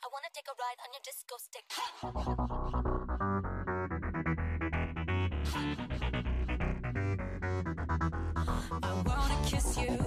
I wanna take a ride on your disco stick. I wanna kiss you.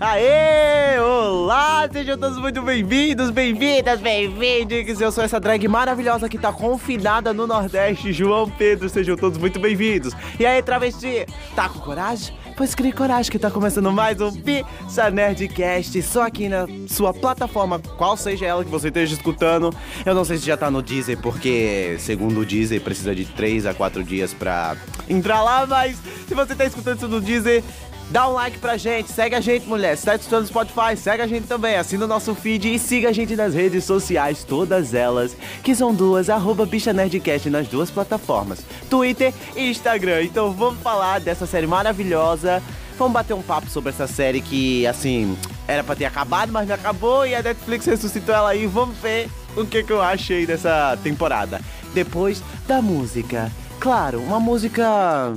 Aê! Olá! Sejam todos muito bem-vindos, bem-vindas, bem-vindos! Eu sou essa drag maravilhosa que tá confinada no Nordeste, João Pedro. Sejam todos muito bem-vindos. E aí, travesti, tá com coragem? Pois crie coragem que tá começando mais um Bicha Nerdcast, só aqui na sua plataforma, qual seja ela que você esteja escutando. Eu não sei se já tá no Deezer, porque segundo o Deezer precisa de 3 a 4 dias pra entrar lá, mas se você tá escutando isso no Deezer, Dá um like pra gente, segue a gente, mulher. Se tá escutando no Spotify, segue a gente também. Assina o nosso feed e siga a gente nas redes sociais, todas elas, que são duas, arroba Bicha Nerdcast nas duas plataformas, Twitter e Instagram. Então vamos falar dessa série maravilhosa. Vamos bater um papo sobre essa série que, assim, era pra ter acabado, mas não acabou e a Netflix ressuscitou ela aí. Vamos ver o que, que eu achei dessa temporada. Depois da música. Claro, uma música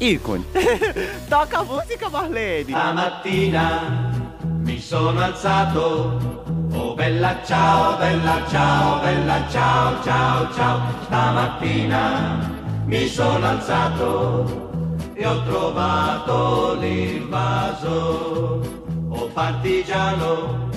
ícone. Toca a música, Marlene. Stamattina mi sono alzato, oh bella ciao, bella ciao, bella ciao, ciao, ciao. Stamattina mi sono alzato e ho trovato l'invaso, oh partigiano,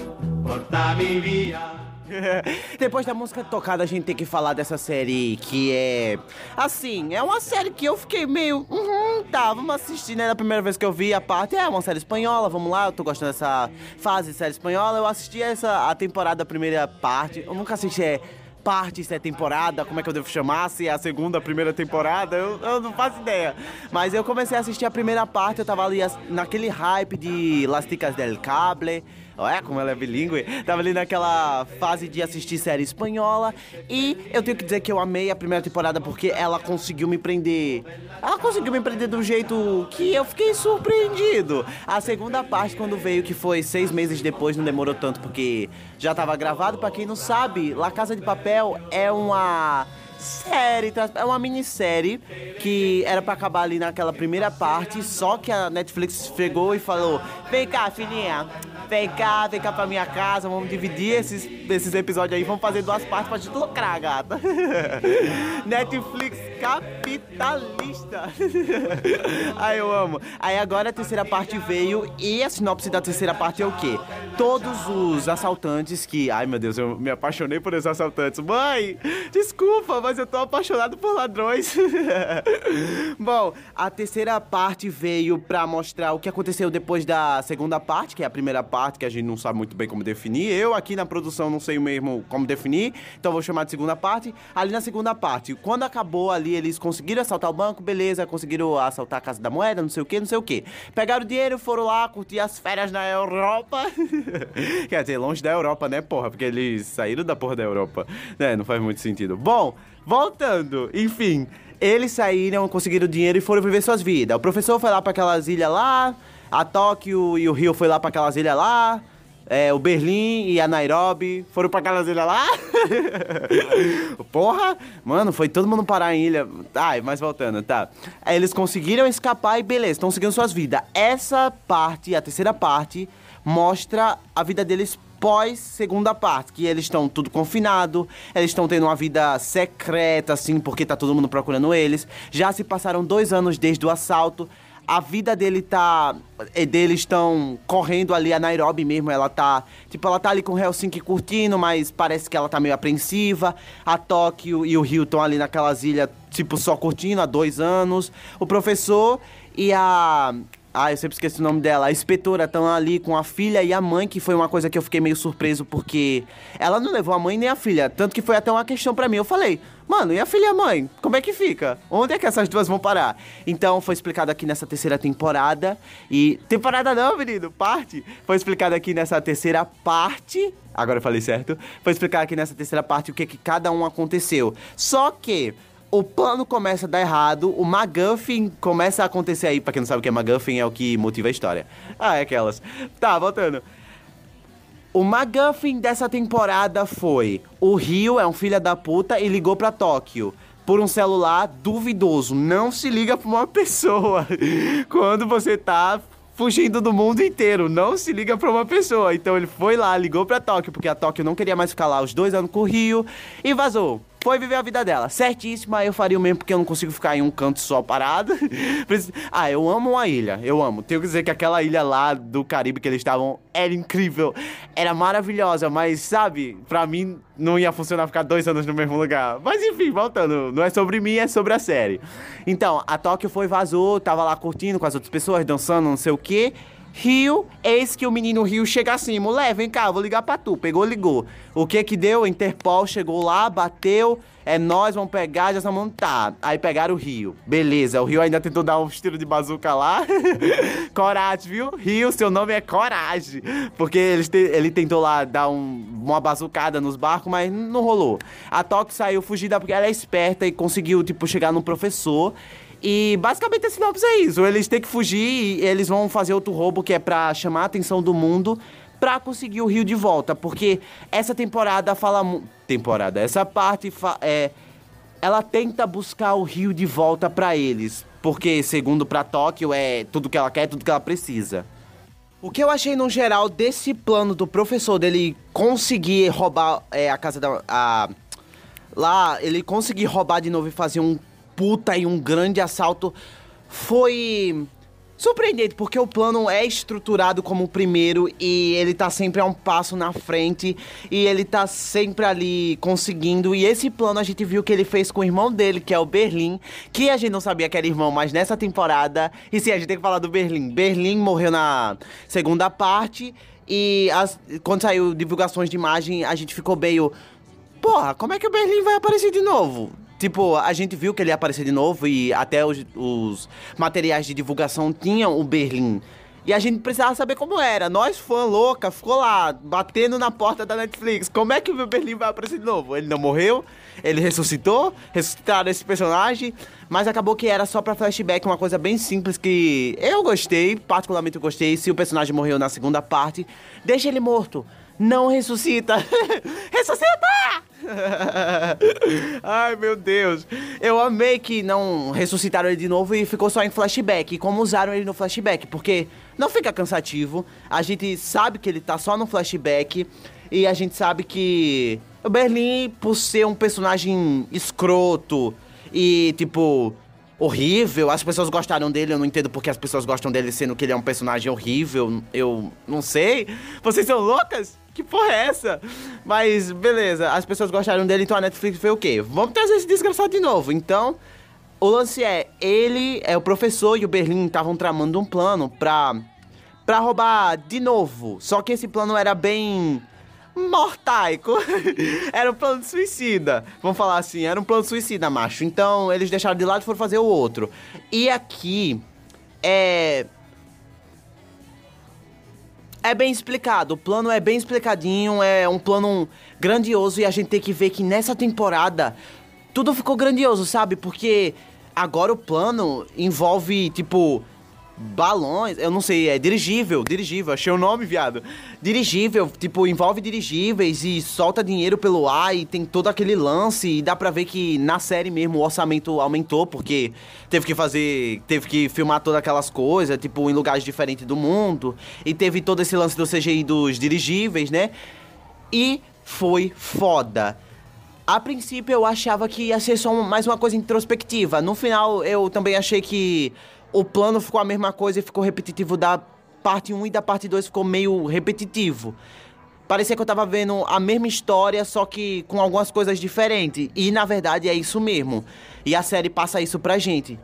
portami via. Depois da música tocada, a gente tem que falar dessa série que é. Assim, é uma série que eu fiquei meio. Uhum, tá, vamos assistir, né? Da primeira vez que eu vi a parte. É uma série espanhola, vamos lá, eu tô gostando dessa fase de série espanhola. Eu assisti essa a temporada, a primeira parte. Eu nunca assisti. É, parte, se é temporada, como é que eu devo chamar, se é a segunda, a primeira temporada, eu, eu não faço ideia. Mas eu comecei a assistir a primeira parte, eu tava ali naquele hype de Las Ticas del Cable, olha como ela é bilíngue, tava ali naquela fase de assistir série espanhola, e eu tenho que dizer que eu amei a primeira temporada porque ela conseguiu me prender. Ela conseguiu me prender do jeito que eu fiquei surpreendido. A segunda parte, quando veio, que foi seis meses depois, não demorou tanto porque já tava gravado. Pra quem não sabe, La Casa de Papel é uma série, tra- é uma minissérie que era pra acabar ali naquela primeira parte, só que a Netflix chegou e falou: Vem cá, filhinha, vem cá, vem cá pra minha casa, vamos dividir esses, esses episódios aí, vamos fazer duas partes pra gente lucrar, gata. Netflix capitalista. Aí eu amo. Aí agora a terceira parte veio e a sinopse da terceira parte é o quê? Todos os assaltantes que. Ai meu Deus, eu me apaixonei por esses assaltantes. Mãe, desculpa, mas eu tô apaixonado por ladrões. Bom, a terceira parte veio pra mostrar o que aconteceu depois da segunda parte, que é a primeira parte, que a gente não sabe muito bem como definir. Eu aqui na produção não sei mesmo como definir, então vou chamar de segunda parte. Ali na segunda parte, quando acabou ali, eles conseguiram assaltar o banco, beleza, conseguiram assaltar a Casa da Moeda, não sei o que, não sei o que. Pegaram o dinheiro, foram lá curtir as férias na Europa. Quer dizer, longe da Europa, né, porra? Porque eles saíram da porra da Europa. Né, não faz muito sentido. Bom, voltando, enfim. Eles saíram, conseguiram dinheiro e foram viver suas vidas. O professor foi lá pra aquelas ilhas lá, a Tóquio e o Rio foi lá pra aquelas ilhas lá. É, o Berlim e a Nairobi foram pra aquelas ilhas lá. Porra! Mano, foi todo mundo parar em ilha. Ai, mas voltando, tá. Aí eles conseguiram escapar e beleza, estão seguindo suas vidas. Essa parte, a terceira parte, mostra a vida deles pós segunda parte, que eles estão tudo confinado, eles estão tendo uma vida secreta, assim, porque tá todo mundo procurando eles. Já se passaram dois anos desde o assalto. A vida dele tá. eh, Deles estão correndo ali, a Nairobi mesmo, ela tá. Tipo, ela tá ali com o Helsinki curtindo, mas parece que ela tá meio apreensiva. A Tóquio e o Rio estão ali naquelas ilhas, tipo, só curtindo há dois anos. O professor e a. Ah, eu sempre esqueço o nome dela. A inspetora estão ali com a filha e a mãe, que foi uma coisa que eu fiquei meio surpreso, porque ela não levou a mãe nem a filha. Tanto que foi até uma questão pra mim. Eu falei, mano, e a filha e a mãe? Como é que fica? Onde é que essas duas vão parar? Então foi explicado aqui nessa terceira temporada. E. Temporada não, menino, parte. Foi explicado aqui nessa terceira parte. Agora eu falei certo. Foi explicado aqui nessa terceira parte o que, que cada um aconteceu. Só que o plano começa a dar errado, o MacGuffin começa a acontecer aí. Pra quem não sabe o que é MacGuffin, é o que motiva a história. Ah, é aquelas. Tá, voltando. O MacGuffin dessa temporada foi: o Rio é um filho da puta e ligou pra Tóquio. Por um celular duvidoso. Não se liga pra uma pessoa quando você tá fugindo do mundo inteiro, não se liga pra uma pessoa. Então ele foi lá, ligou pra Tóquio, porque a Tóquio não queria mais ficar lá os dois anos com o Rio, e vazou. Foi viver a vida dela. Certíssima, eu faria o mesmo porque eu não consigo ficar em um canto só parado. ah, eu amo uma ilha, eu amo. Tenho que dizer que aquela ilha lá do Caribe que eles estavam era incrível, era maravilhosa, mas sabe, pra mim não ia funcionar ficar dois anos no mesmo lugar. Mas enfim, voltando, não é sobre mim, é sobre a série. Então, a Tóquio foi, vazou, tava lá curtindo com as outras pessoas, dançando, não sei o quê. Rio, eis que o menino Rio chega assim, mulher, vem cá, vou ligar pra tu. Pegou, ligou. O que que deu? Interpol chegou lá, bateu, é nós, vamos pegar, já estamos, tá. Aí pegaram o Rio. Beleza, o Rio ainda tentou dar um tiro de bazuca lá. Coragem, viu? Rio, seu nome é Coragem. Porque ele, te, ele tentou lá dar um, uma bazucada nos barcos, mas não rolou. A Tóquio saiu fugida porque ela é esperta e conseguiu, tipo, chegar no professor. E basicamente a sinopse é isso. Eles têm que fugir e eles vão fazer outro roubo que é pra chamar a atenção do mundo pra conseguir o Rio de volta. Porque essa temporada fala. Temporada. Essa parte é. Ela tenta buscar o Rio de volta pra eles. Porque, segundo pra Tóquio, é tudo que ela quer, tudo que ela precisa. O que eu achei no geral desse plano do professor dele conseguir roubar é, a casa da. A, lá, ele conseguir roubar de novo e fazer um puta e um grande assalto foi surpreendente, porque o plano é estruturado como o primeiro e ele tá sempre a um passo na frente e ele tá sempre ali conseguindo. E esse plano a gente viu que ele fez com o irmão dele, que é o Berlim, que a gente não sabia que era irmão, mas nessa temporada. E sim, a gente tem que falar do Berlim. Berlim morreu na segunda parte. E as- quando saiu divulgações de imagem, a gente ficou meio. Porra, como é que o Berlim vai aparecer de novo? Tipo, a gente viu que ele ia aparecer de novo e até os, os materiais de divulgação tinham o Berlim. E a gente precisava saber como era. Nós, fã louca, ficou lá, batendo na porta da Netflix. Como é que o Berlim vai aparecer de novo? Ele não morreu? Ele ressuscitou? Ressuscitaram esse personagem? Mas acabou que era só pra flashback, uma coisa bem simples que eu gostei, particularmente eu gostei. Se o personagem morreu na segunda parte, deixa ele morto. Não ressuscita. Ressuscita! Ai, meu Deus. Eu amei que não ressuscitaram ele de novo e ficou só em flashback. E como usaram ele no flashback, porque não fica cansativo. A gente sabe que ele tá só no flashback. E a gente sabe que o Berlim, por ser um personagem escroto e, tipo, horrível. As pessoas gostaram dele, eu não entendo porque as pessoas gostam dele sendo que ele é um personagem horrível. Eu não sei. Vocês são loucas? Que porra é essa? Mas beleza, as pessoas gostaram dele, então a Netflix fez o quê? Vamos trazer esse desgraçado de novo. Então, o lance é, ele, é o professor e o Berlim estavam tramando um plano pra pra roubar de novo. Só que esse plano era bem mortaico. era um plano suicida. Vamos falar assim, era um plano suicida, macho. Então, eles deixaram de lado e foram fazer o outro. E aqui é é bem explicado, o plano é bem explicadinho, é um plano grandioso e a gente tem que ver que nessa temporada tudo ficou grandioso, sabe? Porque agora o plano envolve, tipo, balões, eu não sei, é dirigível, dirigível, achei o nome, viado. Dirigível, tipo, envolve dirigíveis e solta dinheiro pelo ar e tem todo aquele lance e dá pra ver que na série mesmo o orçamento aumentou porque teve que fazer, teve que filmar todas aquelas coisas, tipo, em lugares diferentes do mundo e teve todo esse lance do CGI dos dirigíveis, né? E foi foda. A princípio eu achava que ia ser só mais uma coisa introspectiva. No final eu também achei que o plano ficou a mesma coisa e ficou repetitivo da parte 1 e da parte 2 ficou meio repetitivo. Parecia que eu tava vendo a mesma história, só que com algumas coisas diferentes. E na verdade é isso mesmo. E a série passa isso pra gente.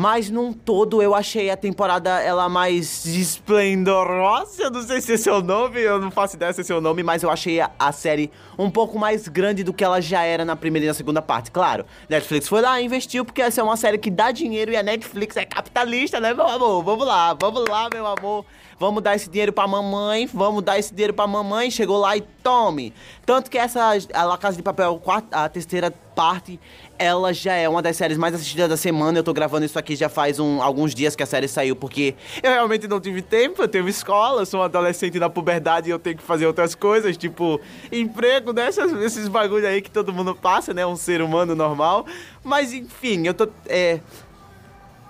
Mas num todo eu achei a temporada ela mais esplendorosa. Eu não sei se esse é o nome, eu não faço ideia se esse é o nome, mas eu achei a, a série um pouco mais grande do que ela já era na primeira e na segunda parte. Claro, Netflix foi lá e investiu, porque essa é uma série que dá dinheiro e a Netflix é capitalista, né, meu amor? Vamos lá, vamos lá, meu amor. Vamos dar esse dinheiro pra mamãe, vamos dar esse dinheiro pra mamãe. Chegou lá e tome. Tanto que essa a Casa de Papel, a terceira parte, ela já é uma das séries mais assistidas da semana. Eu tô gravando isso aqui já faz um- alguns dias que a série saiu, porque eu realmente não tive tempo, eu tenho escola, eu sou um adolescente na puberdade e eu tenho que fazer outras coisas, tipo emprego, né? Esses bagulho aí que todo mundo passa, né? Um ser humano normal. Mas enfim, eu tô. É,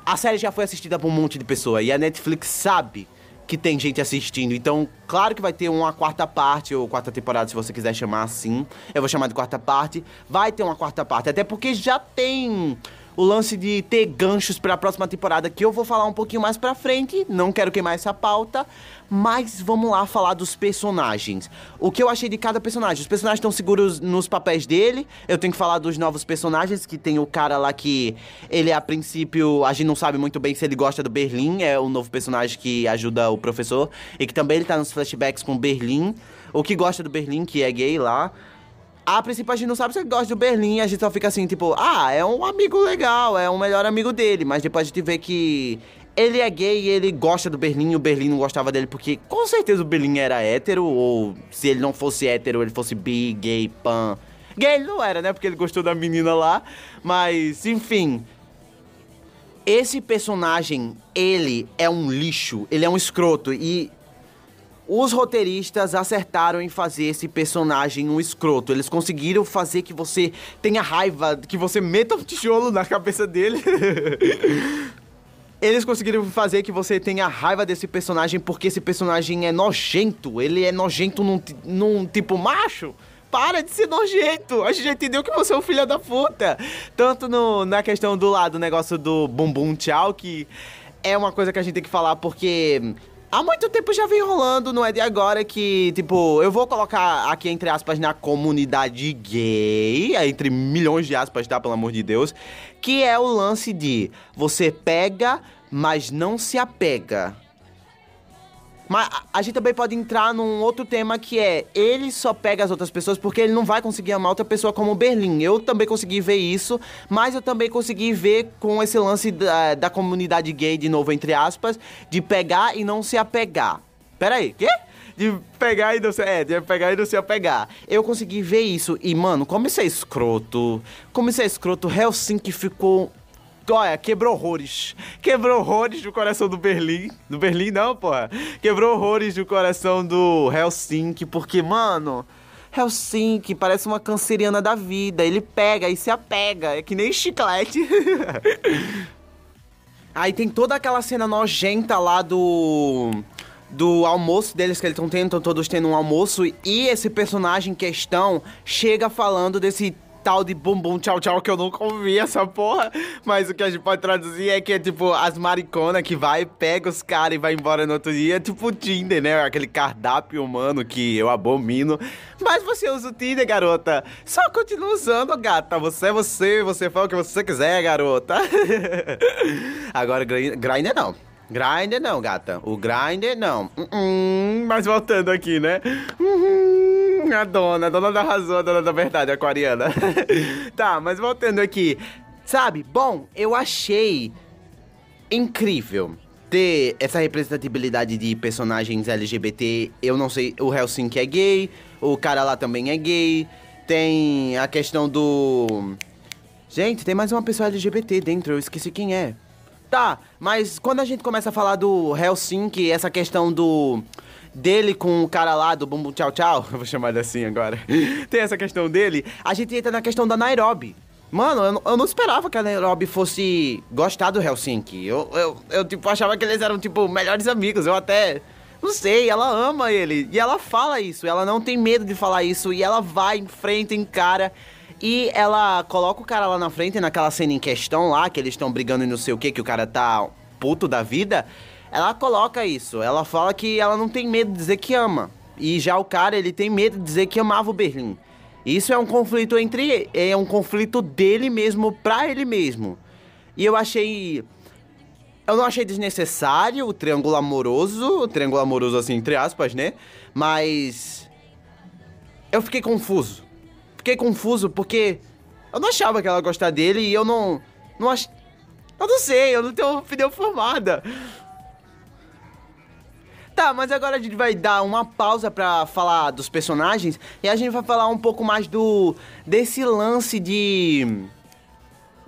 a série já foi assistida por um monte de pessoa e a Netflix sabe que tem gente assistindo. Então, claro que vai ter uma quarta parte, ou quarta temporada, se você quiser chamar assim. Eu vou chamar de quarta parte. Vai ter uma quarta parte, até porque já tem o lance de ter ganchos para a próxima temporada que eu vou falar um pouquinho mais pra frente. Não quero queimar essa pauta, mas vamos lá falar dos personagens. O que eu achei de cada personagem? Os personagens estão seguros nos papéis dele. Eu tenho que falar dos novos personagens, que tem o cara lá que ele a princípio a gente não sabe muito bem se ele gosta do Berlim, é o novo personagem que ajuda o professor e que também ele tá nos flashbacks com Berlim. O que gosta do Berlim, que é gay lá. A princípio a gente não sabe se ele gosta do Berlim, a gente só fica assim, tipo, ah, é um amigo legal, é um melhor amigo dele, mas depois a gente vê que ele é gay e ele gosta do Berlim o Berlim não gostava dele porque com certeza o Berlim era hétero, ou se ele não fosse hétero, ele fosse bi, gay, pan. Gay ele não era, né? Porque ele gostou da menina lá, mas enfim. Esse personagem, ele é um lixo, ele é um escroto e os roteiristas acertaram em fazer esse personagem um escroto. Eles conseguiram fazer que você tenha raiva, que você meta um tijolo na cabeça dele. Eles conseguiram fazer que você tenha raiva desse personagem porque esse personagem é nojento. Ele é nojento num, num tipo macho. Para de ser nojento! A gente já entendeu que você é um filho da puta! Tanto no, na questão do lado, o negócio do bumbum tchau, que é uma coisa que a gente tem que falar porque há muito tempo já vem rolando, não é de agora que, tipo, eu vou colocar aqui entre aspas na comunidade gay, entre milhões de aspas, tá? Pelo amor de Deus, que é o lance de você pega, mas não se apega. Mas a- gente também pode entrar num outro tema que é ele só pega as outras pessoas porque ele não vai conseguir amar outra pessoa como Berlim. Eu também consegui ver isso, mas eu também consegui ver com esse lance da, da comunidade gay, de novo, entre aspas, de pegar e não se apegar. Peraí, quê? De pegar e não se. É, de pegar e não se apegar. Eu consegui ver isso. E, mano, como isso é escroto. Como isso é escroto, Helsinki ficou Olha, quebrou horrores. Quebrou horrores do coração do Berlim. Do Berlim, não, porra. Quebrou horrores do coração do Helsinki, porque, mano. Helsinki parece uma canceriana da vida. Ele pega e se apega. É que nem chiclete. Aí tem toda aquela cena nojenta lá do. Do almoço deles que eles estão tendo, todos tendo um almoço. E esse personagem em questão chega falando desse tal de bumbum tchau tchau que eu nunca ouvi essa porra. Mas o que a gente pode traduzir é que é tipo as mariconas que vai, pega os caras e vai embora no outro dia. É tipo o Tinder, né? Aquele cardápio humano que eu abomino. Mas você usa o Tinder, garota. Só continua usando, gata. Você é você, você faz o que você quiser, garota. Agora, Gri- Grindr não. Grindr não, gata. O Grindr não. Hum, mas voltando aqui, né? Uhum, a dona, a dona da razão, a dona da verdade, aquariana. tá, mas voltando aqui. Sabe, bom, eu achei incrível ter essa representatividade de personagens LGBT. Eu não sei, o Helsinki é gay, o cara lá também é gay. Tem a questão do. Gente, tem mais uma pessoa LGBT dentro, eu esqueci quem é. Tá, mas quando a gente começa a falar do Helsinki, essa questão do. dele com o cara lá do Bumbum Tchau Tchau, vou chamar ele assim agora. Tem essa questão dele, a gente entra na questão da Nairobi. Mano, eu, não- eu não esperava que a Nairobi fosse gostar do Helsinki. Eu, eu, eu, tipo, achava que eles eram, tipo, melhores amigos. Eu até. Não sei, ela ama ele. E ela fala isso, ela não tem medo de falar isso. E ela vai, enfrenta, encara. E ela coloca o cara lá na frente, naquela cena em questão lá, que eles estão brigando e não sei o que, que o cara tá puto da vida. Ela coloca isso. Ela fala que ela não tem medo de dizer que ama. E já o cara, ele tem medo de dizer que amava o Berlim. Isso é um conflito entre. É um conflito dele mesmo pra ele mesmo. E eu achei. Eu não achei desnecessário o triângulo amoroso. O triângulo amoroso, assim, entre aspas, né? Mas. Eu fiquei confuso. Fiquei confuso porque eu não achava que ela gostava dele e eu não. Não ach... Eu não sei, eu não tenho opinião formada. Tá, mas agora a gente vai dar uma pausa pra falar dos personagens e a gente vai falar um pouco mais do desse lance de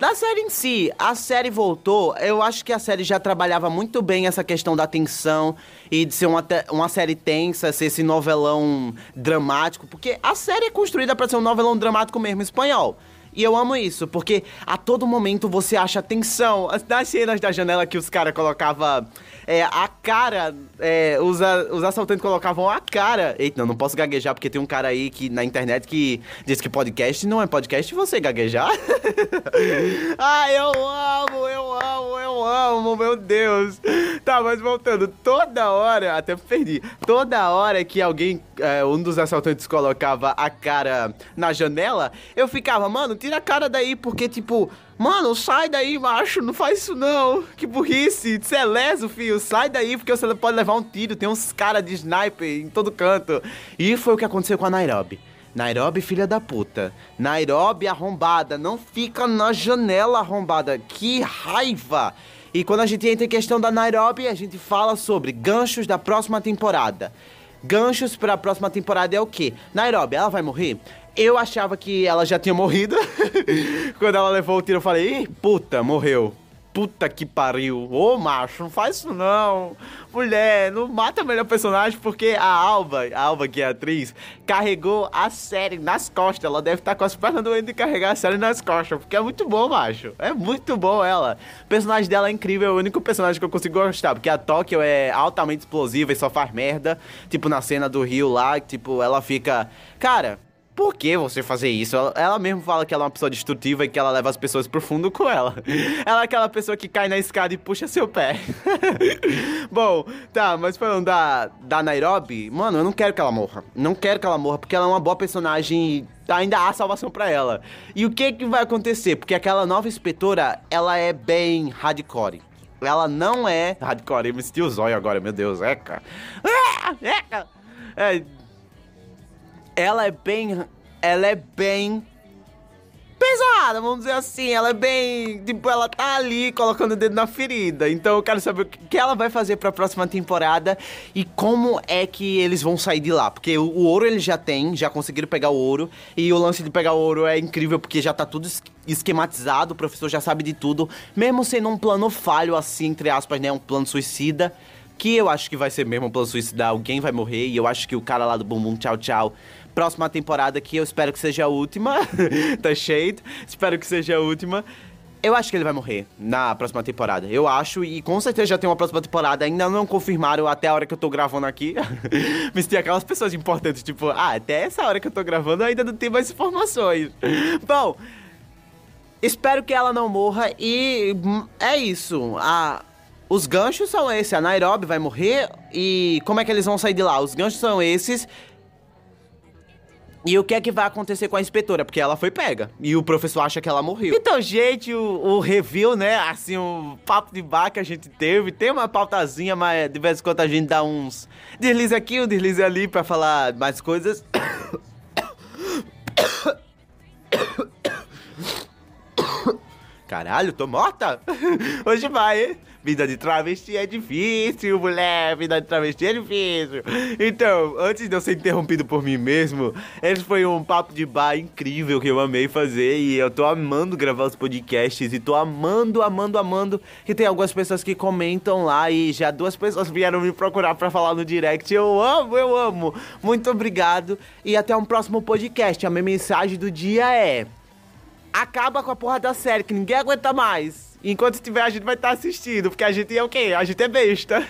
da série em si. A série voltou, eu acho que a série já trabalhava muito bem essa questão da tensão e de ser uma, uma série tensa, ser esse novelão dramático, porque a série é construída pra ser um novelão dramático mesmo espanhol. E eu amo isso, porque a todo momento você acha tensão. Nas cenas da janela que os caras colocavam é, a cara, é, os, os assaltantes colocavam a cara. Eita, não, não posso gaguejar, porque tem um cara aí que, na internet que diz que podcast não é podcast você gaguejar. ah, eu amo, eu amo, eu amo, meu Deus. Tá, mas voltando, toda hora, até perdi, toda hora que alguém, é, um dos assaltantes colocava a cara na janela, eu ficava, mano, tira a cara daí, porque, tipo, mano, sai daí, macho, não faz isso não. Que burrice, você é leso, filho, sai daí, porque você pode levar um tiro, tem uns caras de sniper em todo canto. E foi o que aconteceu com a Nairobi. Nairobi, filha da puta. Nairobi arrombada, não fica na janela arrombada. Que raiva! E quando a gente entra em questão da Nairobi, a gente fala sobre ganchos da próxima temporada. Ganchos pra próxima temporada é o quê? Nairobi, ela vai morrer? Eu achava que ela já tinha morrido. quando ela levou o tiro, eu falei, Ih, puta, morreu. Puta que pariu. Ô, macho, não faz isso não. Mulher, não mata a melhor personagem porque a Alba, a Alba que é atriz, carregou a série nas costas. Ela deve estar com as pernas doendo de carregar a série nas costas, porque é muito bom, macho. É muito bom ela. O personagem dela é incrível, é o único personagem que eu consigo gostar, porque a Tóquio é altamente explosiva e só faz merda. Tipo na cena do Rio lá, tipo, ela fica. Cara, por que você fazer isso? Ela, ela mesmo fala que ela é uma pessoa destrutiva e que ela leva as pessoas pro fundo com ela. Ela é aquela pessoa que cai na escada e puxa seu pé. Bom, tá, mas falando da, da Nairobi, mano, eu não quero que ela morra. Não quero que ela morra, porque ela é uma boa personagem e ainda há salvação pra ela. E o que que vai acontecer? Porque aquela nova inspetora, ela é bem hardcore. Ela não é hardcore. Eu me senti o zóio agora, meu Deus, eca. Ah, eca. É, ela é bem. Ela é bem. Pesada, vamos dizer assim. Ela é bem. Tipo, ela tá ali colocando o dedo na ferida. Então eu quero saber o que ela vai fazer pra próxima temporada e como é que eles vão sair de lá. Porque o, o ouro eles já têm, já conseguiram pegar o ouro. E o lance de pegar o ouro é incrível porque já tá tudo es- esquematizado, o professor já sabe de tudo. Mesmo sendo um plano falho, assim, entre aspas, né? Um plano suicida. Que eu acho que vai ser mesmo um plano suicida, alguém vai morrer. E eu acho que o cara lá do Bumbum Tchau Tchau próxima temporada que eu espero que seja a última. tá cheio. Espero que seja a última. Eu acho que ele vai morrer na próxima temporada. Eu acho, e com certeza já tem uma próxima temporada. Ainda não confirmaram até a hora que eu tô gravando aqui. Mas tem aquelas pessoas importantes, tipo, ah, até essa hora que eu tô gravando ainda não tem mais informações. Bom, espero que ela não morra e hum, é isso. A, os ganchos são esses. A Nairobi vai morrer e como é que eles vão sair de lá? Os ganchos são esses. E o que é que vai acontecer com a inspetora? Porque ela foi pega. E o professor acha que ela morreu. Então, gente, o, o review, né? Assim, o papo de bar que a gente teve. Tem uma pautazinha, mas de vez em quando a gente dá uns deslize aqui, um deslize ali pra falar mais coisas. Caralho, tô morta? Hoje vai, hein? Vida de travesti é difícil, mulher. Vida de travesti é difícil. Então, antes de eu ser interrompido por mim mesmo, esse foi um papo de bar incrível que eu amei fazer. E eu tô amando gravar os podcasts. E tô amando, amando, amando. Que tem algumas pessoas que comentam lá. E já duas pessoas vieram me procurar pra falar no direct. Eu amo, eu amo. Muito obrigado. E até um próximo podcast. A minha mensagem do dia é acaba com a porra da série, que ninguém aguenta mais. Enquanto estiver, a gente vai estar assistindo, porque a gente é o quê? A gente é besta.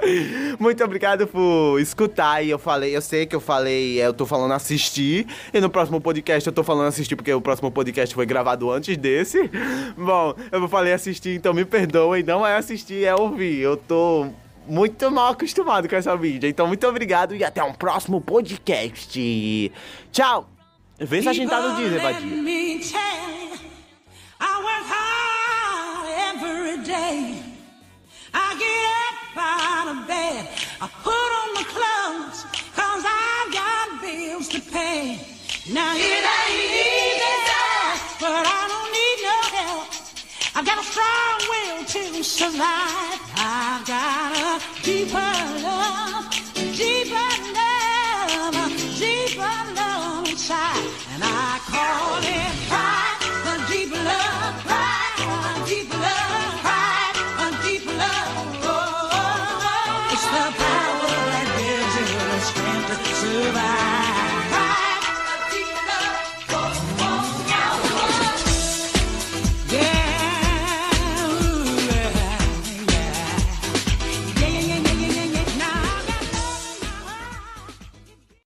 Muito obrigado por escutar. E eu falei, eu sei que eu falei, eu tô falando assistir. E no próximo podcast eu tô falando assistir, porque o próximo podcast foi gravado antes desse. Bom, eu falei assistir, então me perdoem. Não é assistir, é ouvir. Eu tô muito mal acostumado com essa mídia. Então, muito obrigado e até um próximo podcast. Tchau! Vê se a gente tá no Disney, Vadia. Day. I get up out of bed, I put on my clothes, cause I've got bills to pay. Now it ain't easy, but I don't need no help. I've got a strong will to survive. I've got a deeper love,